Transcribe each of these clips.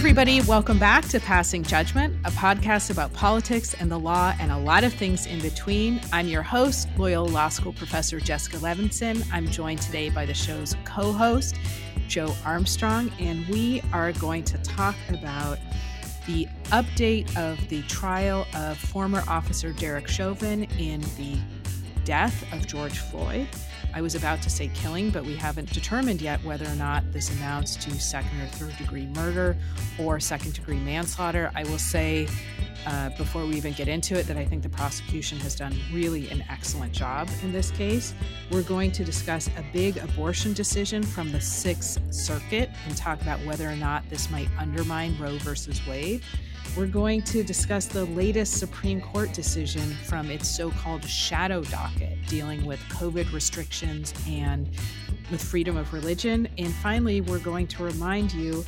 everybody. Welcome back to Passing Judgment, a podcast about politics and the law and a lot of things in between. I'm your host, Loyola Law School professor Jessica Levinson. I'm joined today by the show's co host, Joe Armstrong, and we are going to talk about the update of the trial of former officer Derek Chauvin in the death of George Floyd. I was about to say killing, but we haven't determined yet whether or not this amounts to second or third degree murder or second degree manslaughter. I will say uh, before we even get into it that I think the prosecution has done really an excellent job in this case. We're going to discuss a big abortion decision from the Sixth Circuit and talk about whether or not this might undermine Roe versus Wade. We're going to discuss the latest Supreme Court decision from its so called shadow docket dealing with COVID restrictions and with freedom of religion. And finally, we're going to remind you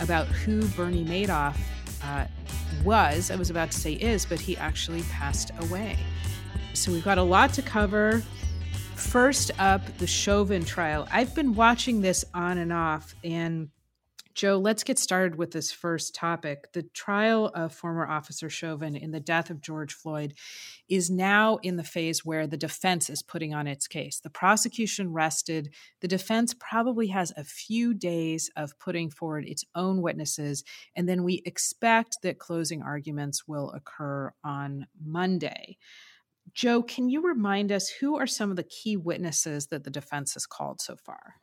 about who Bernie Madoff uh, was. I was about to say is, but he actually passed away. So we've got a lot to cover. First up, the Chauvin trial. I've been watching this on and off, and Joe, let's get started with this first topic. The trial of former Officer Chauvin in the death of George Floyd is now in the phase where the defense is putting on its case. The prosecution rested. The defense probably has a few days of putting forward its own witnesses, and then we expect that closing arguments will occur on Monday. Joe, can you remind us who are some of the key witnesses that the defense has called so far?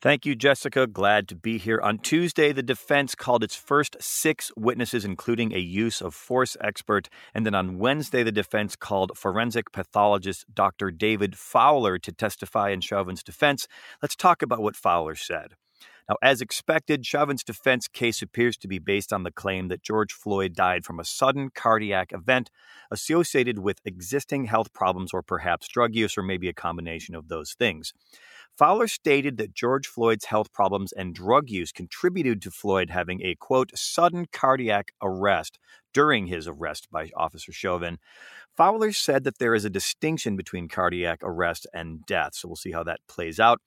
Thank you, Jessica. Glad to be here. On Tuesday, the defense called its first six witnesses, including a use of force expert. And then on Wednesday, the defense called forensic pathologist Dr. David Fowler to testify in Chauvin's defense. Let's talk about what Fowler said. Now, as expected, Chauvin's defense case appears to be based on the claim that George Floyd died from a sudden cardiac event associated with existing health problems or perhaps drug use, or maybe a combination of those things. Fowler stated that George Floyd's health problems and drug use contributed to Floyd having a quote sudden cardiac arrest during his arrest by Officer Chauvin. Fowler said that there is a distinction between cardiac arrest and death, so we'll see how that plays out.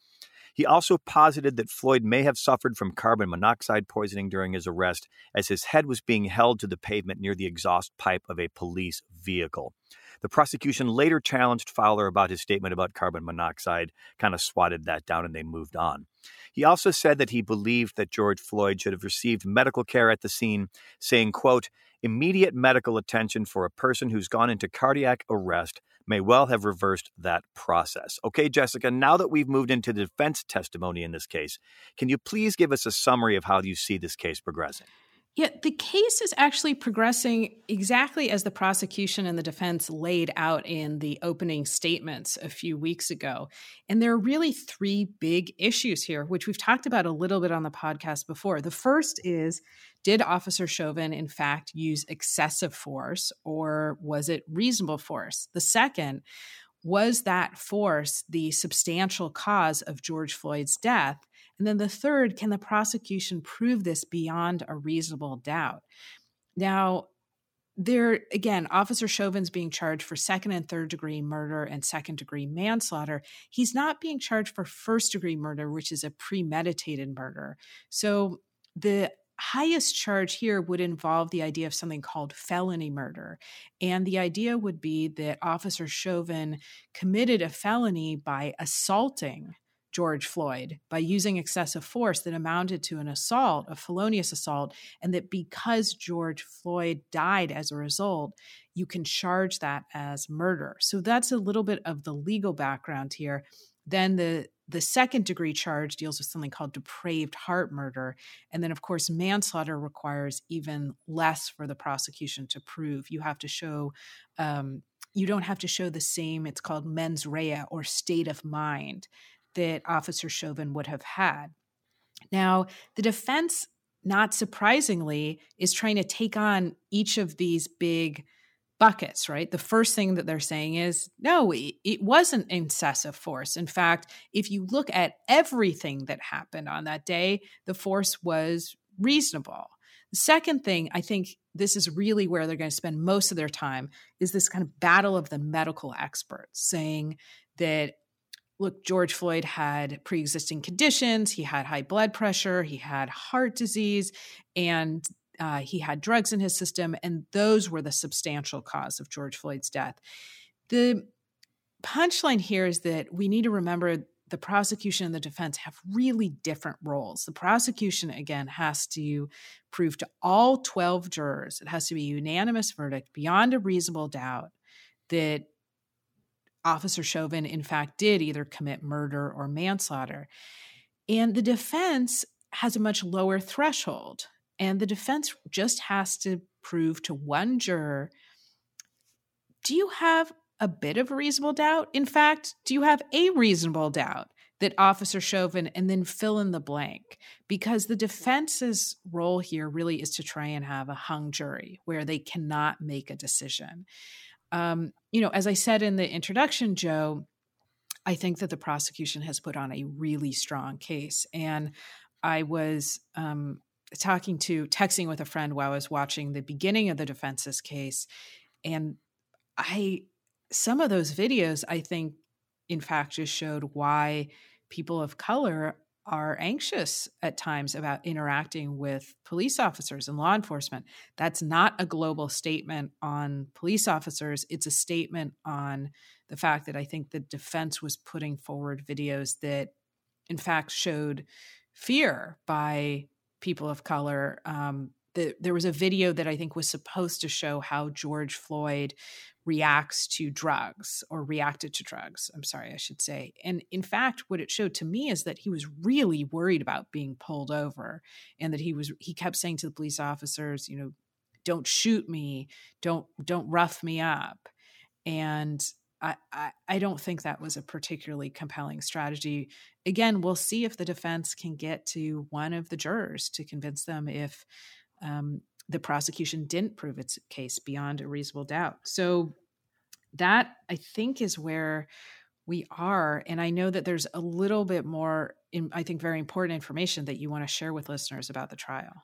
He also posited that Floyd may have suffered from carbon monoxide poisoning during his arrest, as his head was being held to the pavement near the exhaust pipe of a police vehicle. The prosecution later challenged Fowler about his statement about carbon monoxide, kind of swatted that down, and they moved on. He also said that he believed that George Floyd should have received medical care at the scene, saying, quote, immediate medical attention for a person who's gone into cardiac arrest may well have reversed that process. Okay, Jessica, now that we've moved into the defense testimony in this case, can you please give us a summary of how you see this case progressing? Yeah, the case is actually progressing exactly as the prosecution and the defense laid out in the opening statements a few weeks ago. And there are really three big issues here, which we've talked about a little bit on the podcast before. The first is Did Officer Chauvin, in fact, use excessive force or was it reasonable force? The second, was that force the substantial cause of George Floyd's death? And then the third, can the prosecution prove this beyond a reasonable doubt? Now, there again, Officer Chauvin's being charged for second and third degree murder and second degree manslaughter. He's not being charged for first degree murder, which is a premeditated murder. So the highest charge here would involve the idea of something called felony murder. And the idea would be that Officer Chauvin committed a felony by assaulting George Floyd by using excessive force that amounted to an assault, a felonious assault, and that because George Floyd died as a result, you can charge that as murder. So that's a little bit of the legal background here. Then the the second degree charge deals with something called depraved heart murder. And then, of course, manslaughter requires even less for the prosecution to prove. You have to show, um, you don't have to show the same, it's called mens rea or state of mind that Officer Chauvin would have had. Now, the defense, not surprisingly, is trying to take on each of these big buckets, right? The first thing that they're saying is no, it wasn't excessive force. In fact, if you look at everything that happened on that day, the force was reasonable. The second thing, I think this is really where they're going to spend most of their time, is this kind of battle of the medical experts saying that look, George Floyd had pre existing conditions. He had high blood pressure, he had heart disease, and uh, he had drugs in his system. And those were the substantial cause of George Floyd's death. The punchline here is that we need to remember the prosecution and the defense have really different roles. The prosecution, again, has to prove to all 12 jurors, it has to be a unanimous verdict beyond a reasonable doubt that Officer Chauvin, in fact, did either commit murder or manslaughter. And the defense has a much lower threshold. And the defense just has to prove to one juror do you have a bit of a reasonable doubt? In fact, do you have a reasonable doubt that Officer Chauvin and then fill in the blank? Because the defense's role here really is to try and have a hung jury where they cannot make a decision um, you know, as I said in the introduction, Joe, I think that the prosecution has put on a really strong case. And I was um, talking to, texting with a friend while I was watching the beginning of the defense's case. And I, some of those videos, I think, in fact, just showed why people of color are anxious at times about interacting with police officers and law enforcement. That's not a global statement on police officers. It's a statement on the fact that I think the defense was putting forward videos that, in fact, showed fear by people of color. Um, the, there was a video that I think was supposed to show how George Floyd reacts to drugs or reacted to drugs. I'm sorry, I should say. And in fact, what it showed to me is that he was really worried about being pulled over and that he was he kept saying to the police officers, you know, don't shoot me, don't don't rough me up. And I, I, don't think that was a particularly compelling strategy. Again, we'll see if the defense can get to one of the jurors to convince them if um, the prosecution didn't prove its case beyond a reasonable doubt. So that I think is where we are. And I know that there's a little bit more, in, I think, very important information that you want to share with listeners about the trial.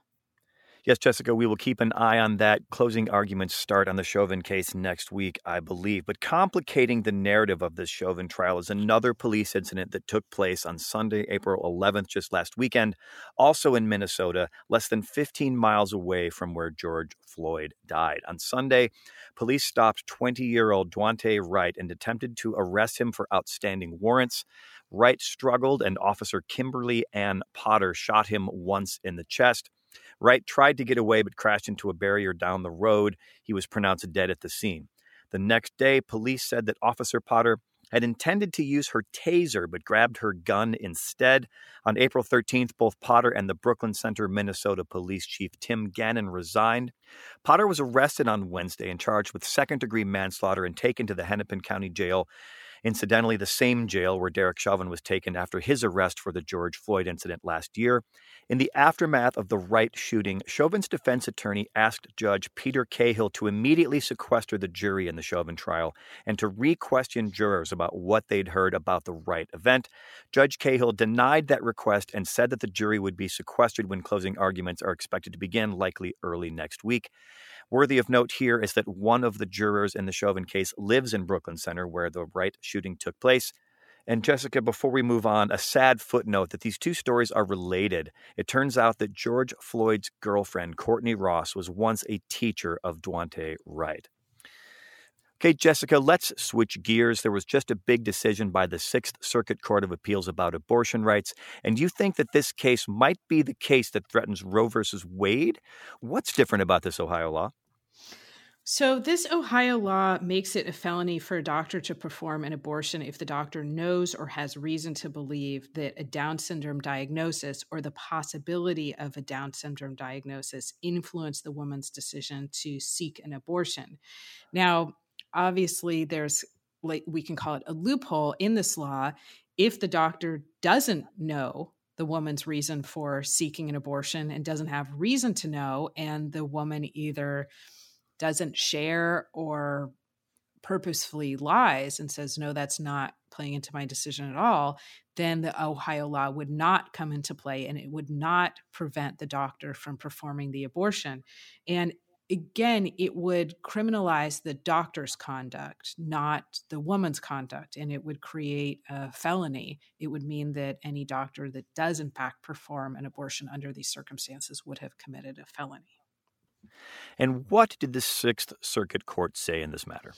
Yes, Jessica, we will keep an eye on that. Closing arguments start on the Chauvin case next week, I believe. But complicating the narrative of this Chauvin trial is another police incident that took place on Sunday, April 11th, just last weekend, also in Minnesota, less than 15 miles away from where George Floyd died. On Sunday, police stopped 20 year old Daunte Wright and attempted to arrest him for outstanding warrants. Wright struggled, and Officer Kimberly Ann Potter shot him once in the chest. Wright tried to get away but crashed into a barrier down the road. He was pronounced dead at the scene. The next day, police said that Officer Potter had intended to use her taser but grabbed her gun instead. On April 13th, both Potter and the Brooklyn Center, Minnesota Police Chief Tim Gannon resigned. Potter was arrested on Wednesday and charged with second degree manslaughter and taken to the Hennepin County Jail incidentally, the same jail where Derek Chauvin was taken after his arrest for the George Floyd incident last year. In the aftermath of the Wright shooting, Chauvin's defense attorney asked Judge Peter Cahill to immediately sequester the jury in the Chauvin trial and to re question jurors about what they'd heard about the Wright event. Judge Cahill denied that request and said that the jury would be sequestered when closing arguments are expected to begin, likely early next week. Worthy of note here is that one of the jurors in the Chauvin case lives in Brooklyn Center, where the Wright shooting took place. And Jessica, before we move on, a sad footnote that these two stories are related. It turns out that George Floyd's girlfriend, Courtney Ross, was once a teacher of Daunte Wright. Okay, Jessica, let's switch gears. There was just a big decision by the Sixth Circuit Court of Appeals about abortion rights, and you think that this case might be the case that threatens Roe versus Wade? What's different about this Ohio law? So, this Ohio law makes it a felony for a doctor to perform an abortion if the doctor knows or has reason to believe that a Down syndrome diagnosis or the possibility of a Down syndrome diagnosis influenced the woman's decision to seek an abortion. Now, obviously there's like we can call it a loophole in this law if the doctor doesn't know the woman's reason for seeking an abortion and doesn't have reason to know and the woman either doesn't share or purposefully lies and says no that's not playing into my decision at all then the ohio law would not come into play and it would not prevent the doctor from performing the abortion. And again, it would criminalize the doctor's conduct, not the woman's conduct, and it would create a felony. It would mean that any doctor that does, in fact, perform an abortion under these circumstances would have committed a felony. And what did the Sixth Circuit Court say in this matter?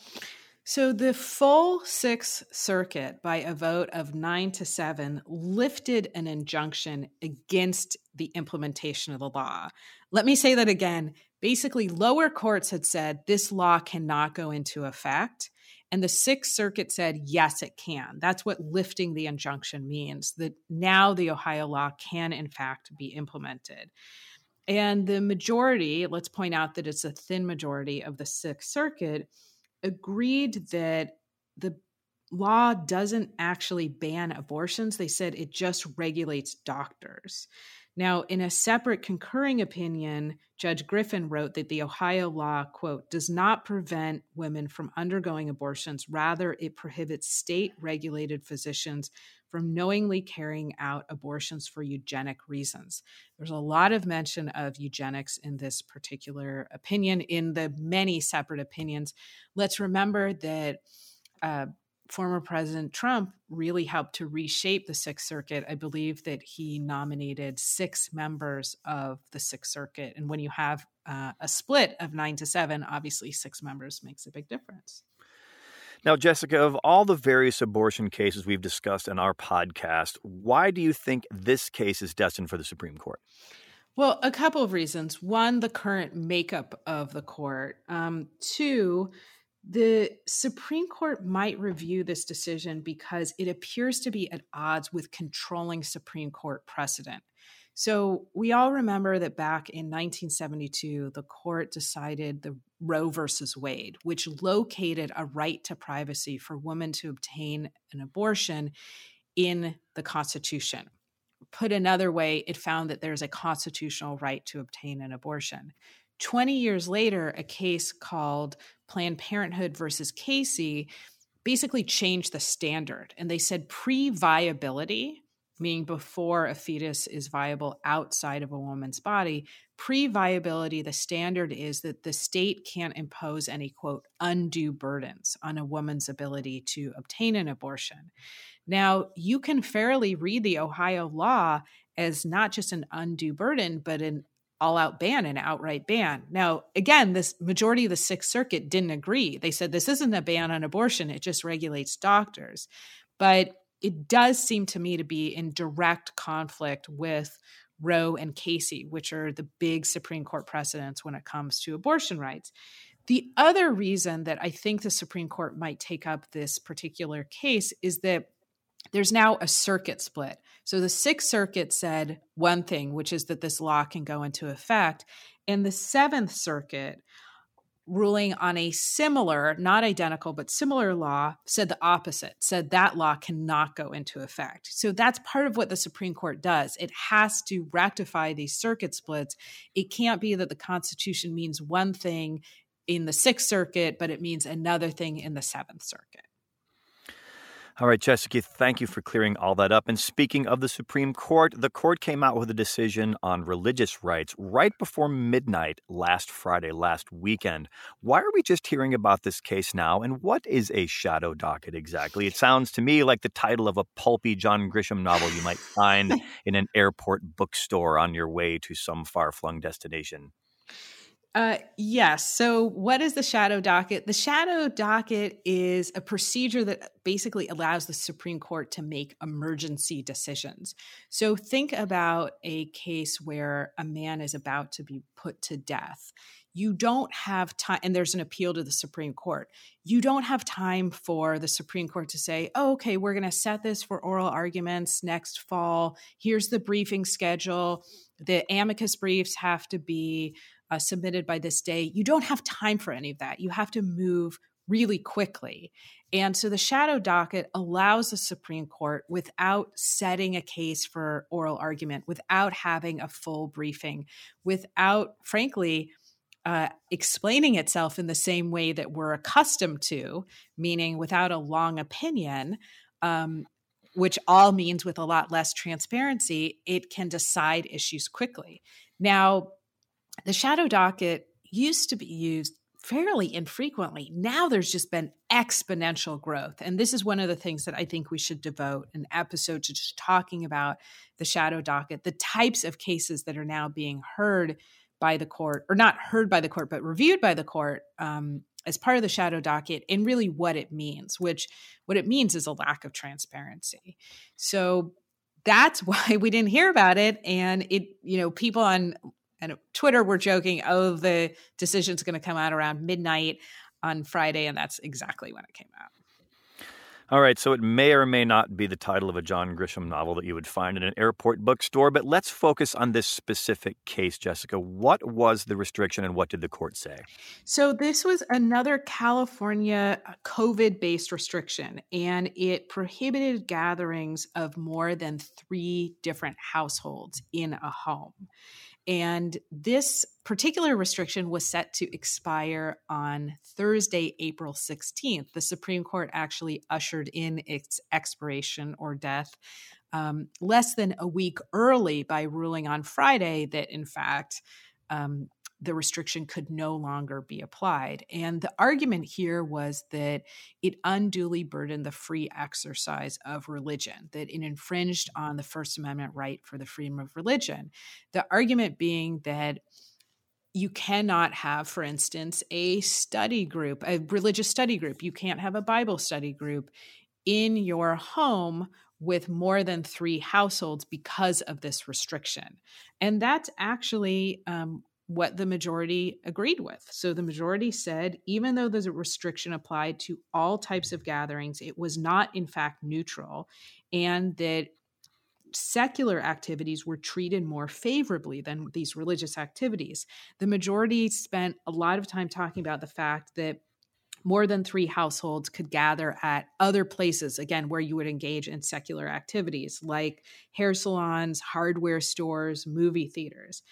So the full Sixth Circuit, by a vote of nine to seven, lifted an injunction against the implementation of the law. Let me say that again. Basically, lower courts had said this law cannot go into effect. And the Sixth Circuit said, yes, it can. That's what lifting the injunction means, that now the Ohio law can, in fact, be implemented. And the majority, let's point out that it's a thin majority of the Sixth Circuit, agreed that the law doesn't actually ban abortions. They said it just regulates doctors. Now, in a separate concurring opinion, Judge Griffin wrote that the Ohio law, quote, does not prevent women from undergoing abortions. Rather, it prohibits state regulated physicians from knowingly carrying out abortions for eugenic reasons. There's a lot of mention of eugenics in this particular opinion, in the many separate opinions. Let's remember that. Uh, former President Trump really helped to reshape the Sixth Circuit. I believe that he nominated six members of the Sixth Circuit. And when you have uh, a split of nine to seven, obviously six members makes a big difference. Now, Jessica, of all the various abortion cases we've discussed in our podcast, why do you think this case is destined for the Supreme Court? Well, a couple of reasons. One, the current makeup of the court. Um, two, the Supreme Court might review this decision because it appears to be at odds with controlling Supreme Court precedent. So, we all remember that back in 1972, the court decided the Roe versus Wade, which located a right to privacy for women to obtain an abortion in the Constitution. Put another way, it found that there's a constitutional right to obtain an abortion. 20 years later, a case called Planned Parenthood versus Casey basically changed the standard. And they said pre viability, meaning before a fetus is viable outside of a woman's body, pre viability, the standard is that the state can't impose any quote undue burdens on a woman's ability to obtain an abortion. Now, you can fairly read the Ohio law as not just an undue burden, but an all out ban and outright ban. Now, again, this majority of the Sixth Circuit didn't agree. They said this isn't a ban on abortion, it just regulates doctors. But it does seem to me to be in direct conflict with Roe and Casey, which are the big Supreme Court precedents when it comes to abortion rights. The other reason that I think the Supreme Court might take up this particular case is that there's now a circuit split. So the Sixth Circuit said one thing, which is that this law can go into effect. And the Seventh Circuit, ruling on a similar, not identical, but similar law, said the opposite, said that law cannot go into effect. So that's part of what the Supreme Court does. It has to rectify these circuit splits. It can't be that the Constitution means one thing in the Sixth Circuit, but it means another thing in the Seventh Circuit. All right, Jessica, thank you for clearing all that up. And speaking of the Supreme Court, the court came out with a decision on religious rights right before midnight last Friday, last weekend. Why are we just hearing about this case now? And what is a shadow docket exactly? It sounds to me like the title of a pulpy John Grisham novel you might find in an airport bookstore on your way to some far flung destination. Uh, yes. So, what is the shadow docket? The shadow docket is a procedure that basically allows the Supreme Court to make emergency decisions. So, think about a case where a man is about to be put to death. You don't have time, and there's an appeal to the Supreme Court. You don't have time for the Supreme Court to say, oh, okay, we're going to set this for oral arguments next fall. Here's the briefing schedule. The amicus briefs have to be uh, submitted by this day, you don't have time for any of that. You have to move really quickly. And so the shadow docket allows the Supreme Court, without setting a case for oral argument, without having a full briefing, without, frankly, uh, explaining itself in the same way that we're accustomed to, meaning without a long opinion, um, which all means with a lot less transparency, it can decide issues quickly. Now, the shadow docket used to be used fairly infrequently. Now there's just been exponential growth. And this is one of the things that I think we should devote an episode to just talking about the shadow docket, the types of cases that are now being heard by the court, or not heard by the court, but reviewed by the court um, as part of the shadow docket, and really what it means, which what it means is a lack of transparency. So that's why we didn't hear about it. And it, you know, people on and Twitter were joking, oh, the decision's going to come out around midnight on Friday, and that's exactly when it came out. All right, so it may or may not be the title of a John Grisham novel that you would find in an airport bookstore, but let's focus on this specific case, Jessica. What was the restriction and what did the court say? So, this was another California uh, COVID based restriction, and it prohibited gatherings of more than three different households in a home. And this particular restriction was set to expire on Thursday, April 16th. The Supreme Court actually ushered in its expiration or death um, less than a week early by ruling on Friday that, in fact, um, the restriction could no longer be applied. And the argument here was that it unduly burdened the free exercise of religion, that it infringed on the First Amendment right for the freedom of religion. The argument being that you cannot have, for instance, a study group, a religious study group. You can't have a Bible study group in your home with more than three households because of this restriction. And that's actually um, what the majority agreed with. So the majority said even though a restriction applied to all types of gatherings, it was not in fact neutral, and that secular activities were treated more favorably than these religious activities. The majority spent a lot of time talking about the fact that more than three households could gather at other places, again, where you would engage in secular activities like hair salons, hardware stores, movie theaters.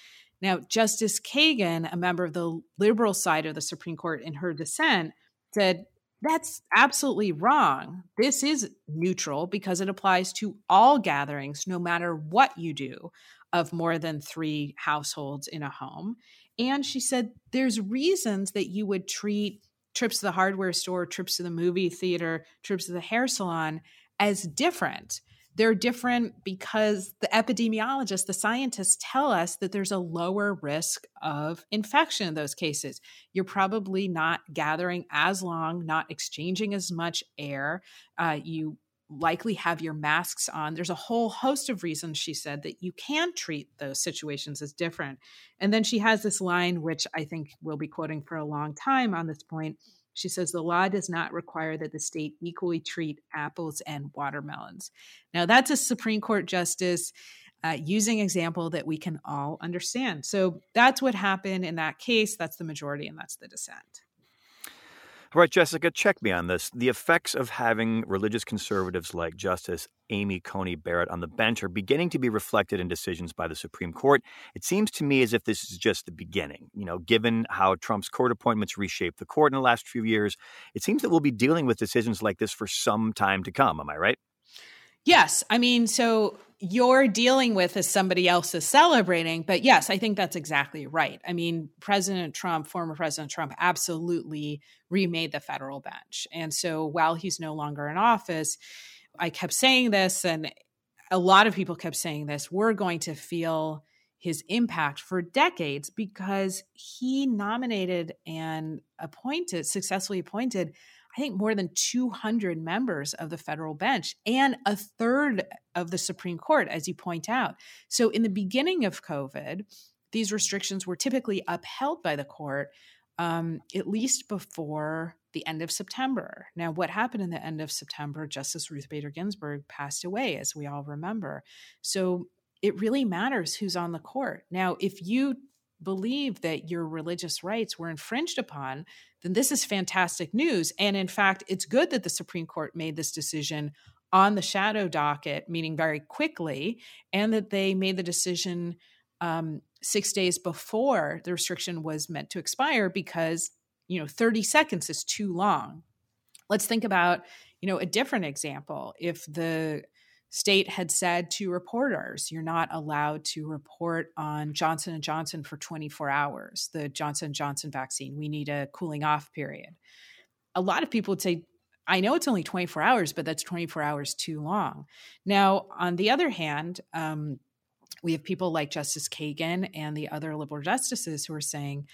Now, Justice Kagan, a member of the liberal side of the Supreme Court, in her dissent, said that's absolutely wrong. This is neutral because it applies to all gatherings, no matter what you do, of more than three households in a home. And she said there's reasons that you would treat trips to the hardware store, trips to the movie theater, trips to the hair salon as different they're different because the epidemiologists, the scientists tell us that there's a lower risk of infection in those cases. You're probably not gathering as long, not exchanging as much air. Uh, you likely have your masks on. There's a whole host of reasons, she said, that you can treat those situations as different. And then she has this line, which I think we'll be quoting for a long time on this point she says the law does not require that the state equally treat apples and watermelons. Now, that's a Supreme Court justice uh, using example that we can all understand. So that's what happened in that case. That's the majority, and that's the dissent. Right, Jessica, check me on this. The effects of having religious conservatives like Justice Amy Coney Barrett on the bench are beginning to be reflected in decisions by the Supreme Court. It seems to me as if this is just the beginning. You know, given how Trump's court appointments reshaped the court in the last few years, it seems that we'll be dealing with decisions like this for some time to come. Am I right? Yes. I mean, so you're dealing with as somebody else is celebrating. But yes, I think that's exactly right. I mean, President Trump, former President Trump, absolutely remade the federal bench. And so while he's no longer in office, I kept saying this, and a lot of people kept saying this we're going to feel his impact for decades because he nominated and appointed, successfully appointed I think, more than 200 members of the federal bench and a third of the Supreme Court, as you point out. So, in the beginning of COVID, these restrictions were typically upheld by the court um, at least before the end of September. Now, what happened in the end of September? Justice Ruth Bader Ginsburg passed away, as we all remember. So, it really matters who's on the court. Now, if you believe that your religious rights were infringed upon, then this is fantastic news. And in fact, it's good that the Supreme Court made this decision on the shadow docket, meaning very quickly, and that they made the decision um, six days before the restriction was meant to expire because, you know, 30 seconds is too long. Let's think about, you know, a different example. If the state had said to reporters you're not allowed to report on johnson & johnson for 24 hours the johnson & johnson vaccine. We need a cooling off period. A lot of people would say i know it's only 24 hours but that's 24 hours too long. Now on the other hand um, we have people like justice kagan and the other liberal justices who are saying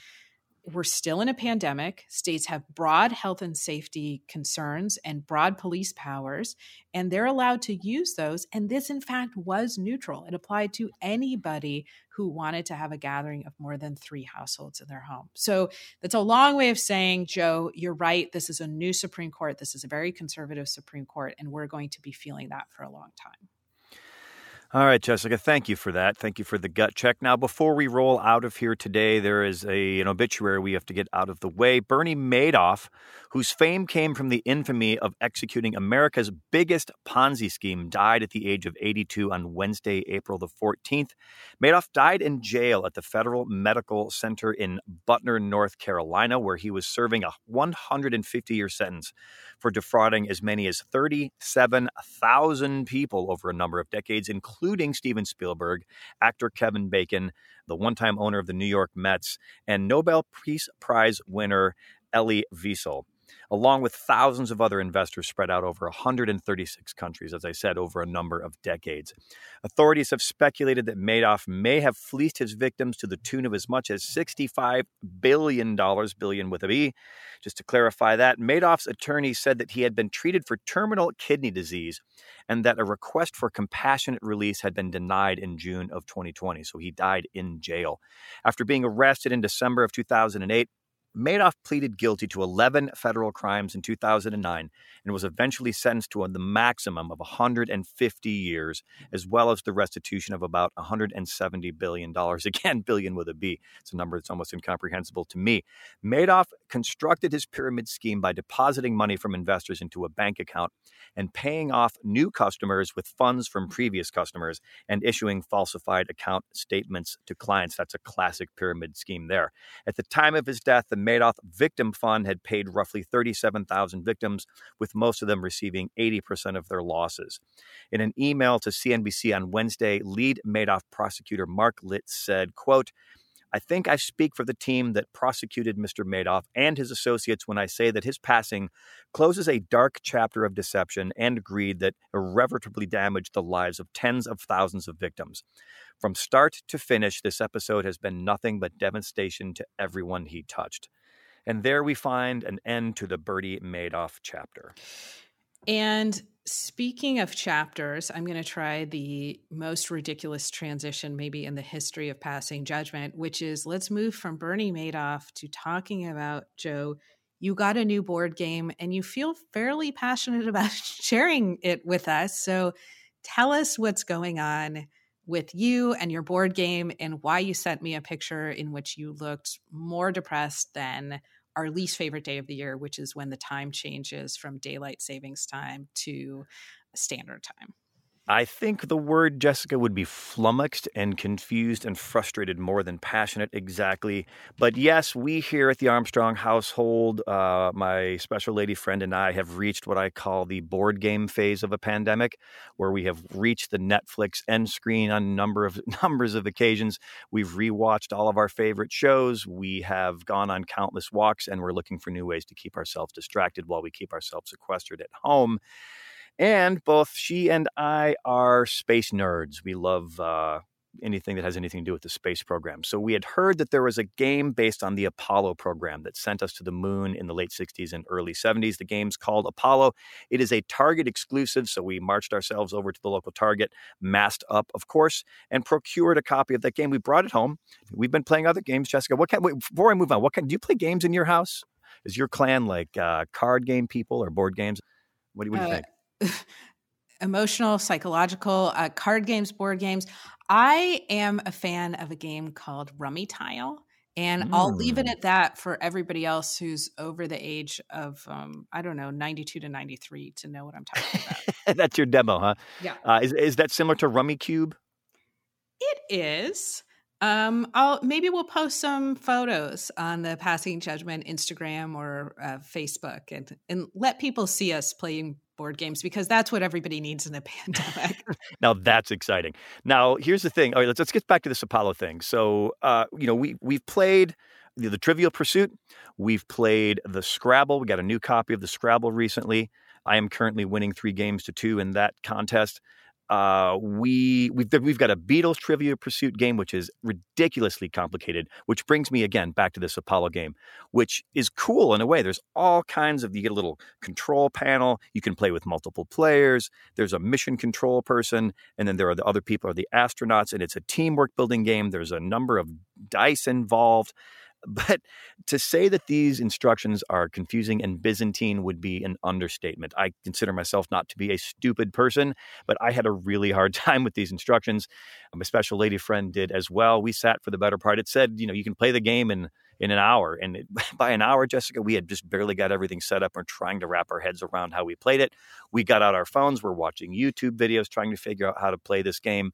we're still in a pandemic. States have broad health and safety concerns and broad police powers, and they're allowed to use those. And this, in fact, was neutral. It applied to anybody who wanted to have a gathering of more than three households in their home. So that's a long way of saying, Joe, you're right. This is a new Supreme Court. This is a very conservative Supreme Court, and we're going to be feeling that for a long time. All right, Jessica, thank you for that. Thank you for the gut check. Now, before we roll out of here today, there is a, an obituary we have to get out of the way. Bernie Madoff, whose fame came from the infamy of executing America's biggest Ponzi scheme, died at the age of 82 on Wednesday, April the 14th. Madoff died in jail at the Federal Medical Center in Butner, North Carolina, where he was serving a 150 year sentence for defrauding as many as 37,000 people over a number of decades, including Steven Spielberg, actor Kevin Bacon, the one time owner of the New York Mets, and Nobel Peace Prize winner Elie Wiesel along with thousands of other investors spread out over 136 countries, as I said, over a number of decades. Authorities have speculated that Madoff may have fleeced his victims to the tune of as much as $65 billion, billion with a B. Just to clarify that, Madoff's attorney said that he had been treated for terminal kidney disease and that a request for compassionate release had been denied in June of 2020. So he died in jail. After being arrested in December of 2008, Madoff pleaded guilty to 11 federal crimes in 2009 and was eventually sentenced to the maximum of 150 years, as well as the restitution of about $170 billion. Again, billion with a B. It's a number that's almost incomprehensible to me. Madoff constructed his pyramid scheme by depositing money from investors into a bank account and paying off new customers with funds from previous customers and issuing falsified account statements to clients. That's a classic pyramid scheme there. At the time of his death, the Madoff Victim Fund had paid roughly 37,000 victims, with most of them receiving 80% of their losses. In an email to CNBC on Wednesday, lead Madoff prosecutor Marc Litt said, quote, I think I speak for the team that prosecuted Mr. Madoff and his associates when I say that his passing closes a dark chapter of deception and greed that irreparably damaged the lives of tens of thousands of victims. From start to finish, this episode has been nothing but devastation to everyone he touched. And there we find an end to the Bernie Madoff chapter. And speaking of chapters, I'm going to try the most ridiculous transition, maybe in the history of passing judgment, which is let's move from Bernie Madoff to talking about Joe. You got a new board game and you feel fairly passionate about sharing it with us. So tell us what's going on with you and your board game and why you sent me a picture in which you looked more depressed than our least favorite day of the year, which is when the time changes from daylight savings time to standard time. I think the word Jessica would be flummoxed and confused and frustrated more than passionate, exactly. But yes, we here at the Armstrong household, uh, my special lady friend and I have reached what I call the board game phase of a pandemic, where we have reached the Netflix end screen on number of numbers of occasions. We've rewatched all of our favorite shows. We have gone on countless walks, and we're looking for new ways to keep ourselves distracted while we keep ourselves sequestered at home. And both she and I are space nerds. We love uh, anything that has anything to do with the space program. So we had heard that there was a game based on the Apollo program that sent us to the moon in the late 60s and early 70s. The game's called Apollo. It is a Target exclusive, so we marched ourselves over to the local Target, masked up, of course, and procured a copy of that game. We brought it home. We've been playing other games, Jessica. What kind? Wait, before I move on, what kind? Do you play games in your house? Is your clan like uh, card game people or board games? What do, what do you uh, think? emotional, psychological, uh, card games, board games. I am a fan of a game called Rummy Tile. And mm. I'll leave it mm. at that for everybody else who's over the age of, um, I don't know, 92 to 93 to know what I'm talking about. That's your demo, huh? Yeah. Uh, is, is that similar to Rummikub? It is. Um, I'll maybe we'll post some photos on the Passing Judgment Instagram or uh, Facebook and and let people see us playing board games because that's what everybody needs in a pandemic. now that's exciting. Now here's the thing. All right, let's let's get back to this Apollo thing. So uh, you know we we've played the, the Trivial Pursuit, we've played the Scrabble. We got a new copy of the Scrabble recently. I am currently winning three games to two in that contest. Uh, we we've we've got a Beatles trivia pursuit game, which is ridiculously complicated. Which brings me again back to this Apollo game, which is cool in a way. There's all kinds of you get a little control panel. You can play with multiple players. There's a mission control person, and then there are the other people are the astronauts, and it's a teamwork building game. There's a number of dice involved. But to say that these instructions are confusing and Byzantine would be an understatement. I consider myself not to be a stupid person, but I had a really hard time with these instructions. Um, My special lady friend did as well. We sat for the better part. It said, you know, you can play the game in in an hour. And it, by an hour, Jessica, we had just barely got everything set up. We're trying to wrap our heads around how we played it. We got out our phones. We're watching YouTube videos, trying to figure out how to play this game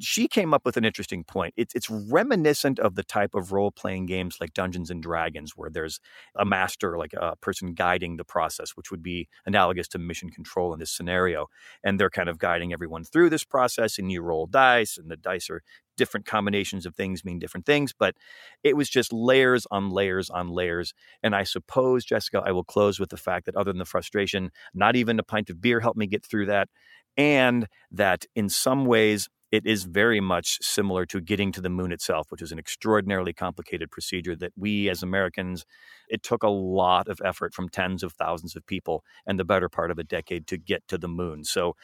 she came up with an interesting point. It's it's reminiscent of the type of role playing games like Dungeons and Dragons, where there's a master, like a person guiding the process, which would be analogous to mission control in this scenario. And they're kind of guiding everyone through this process, and you roll dice, and the dice are different combinations of things mean different things. But it was just layers on layers on layers. And I suppose, Jessica, I will close with the fact that other than the frustration, not even a pint of beer helped me get through that. And that in some ways, it is very much similar to getting to the moon itself, which is an extraordinarily complicated procedure that we as Americans, it took a lot of effort from tens of thousands of people and the better part of a decade to get to the moon. So,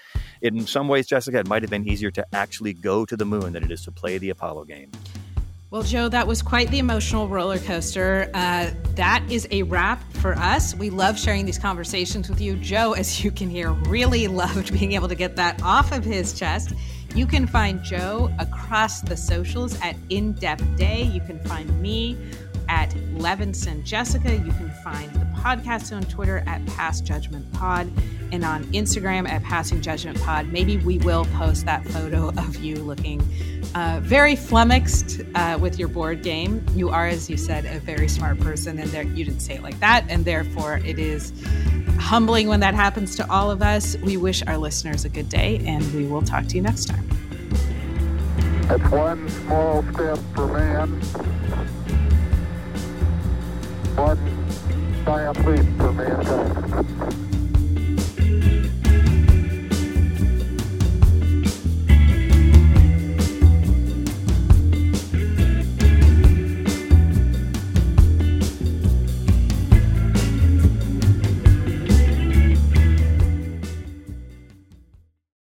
in some ways, Jessica, it might have been easier to actually go to the moon than it is to play the Apollo game. Well, Joe, that was quite the emotional roller coaster. Uh, that is a wrap for us. We love sharing these conversations with you. Joe, as you can hear, really loved being able to get that off of his chest. You can find Joe across the socials at In Depth Day. You can find me at Levinson Jessica. You can find the podcast on Twitter at Pass Judgment Pod and on Instagram at Passing Judgment Pod. Maybe we will post that photo of you looking uh, very flummoxed uh, with your board game. You are, as you said, a very smart person, and there, you didn't say it like that, and therefore it is humbling when that happens to all of us. We wish our listeners a good day, and we will talk to you next time. It's one small step for man, one giant leap for mankind.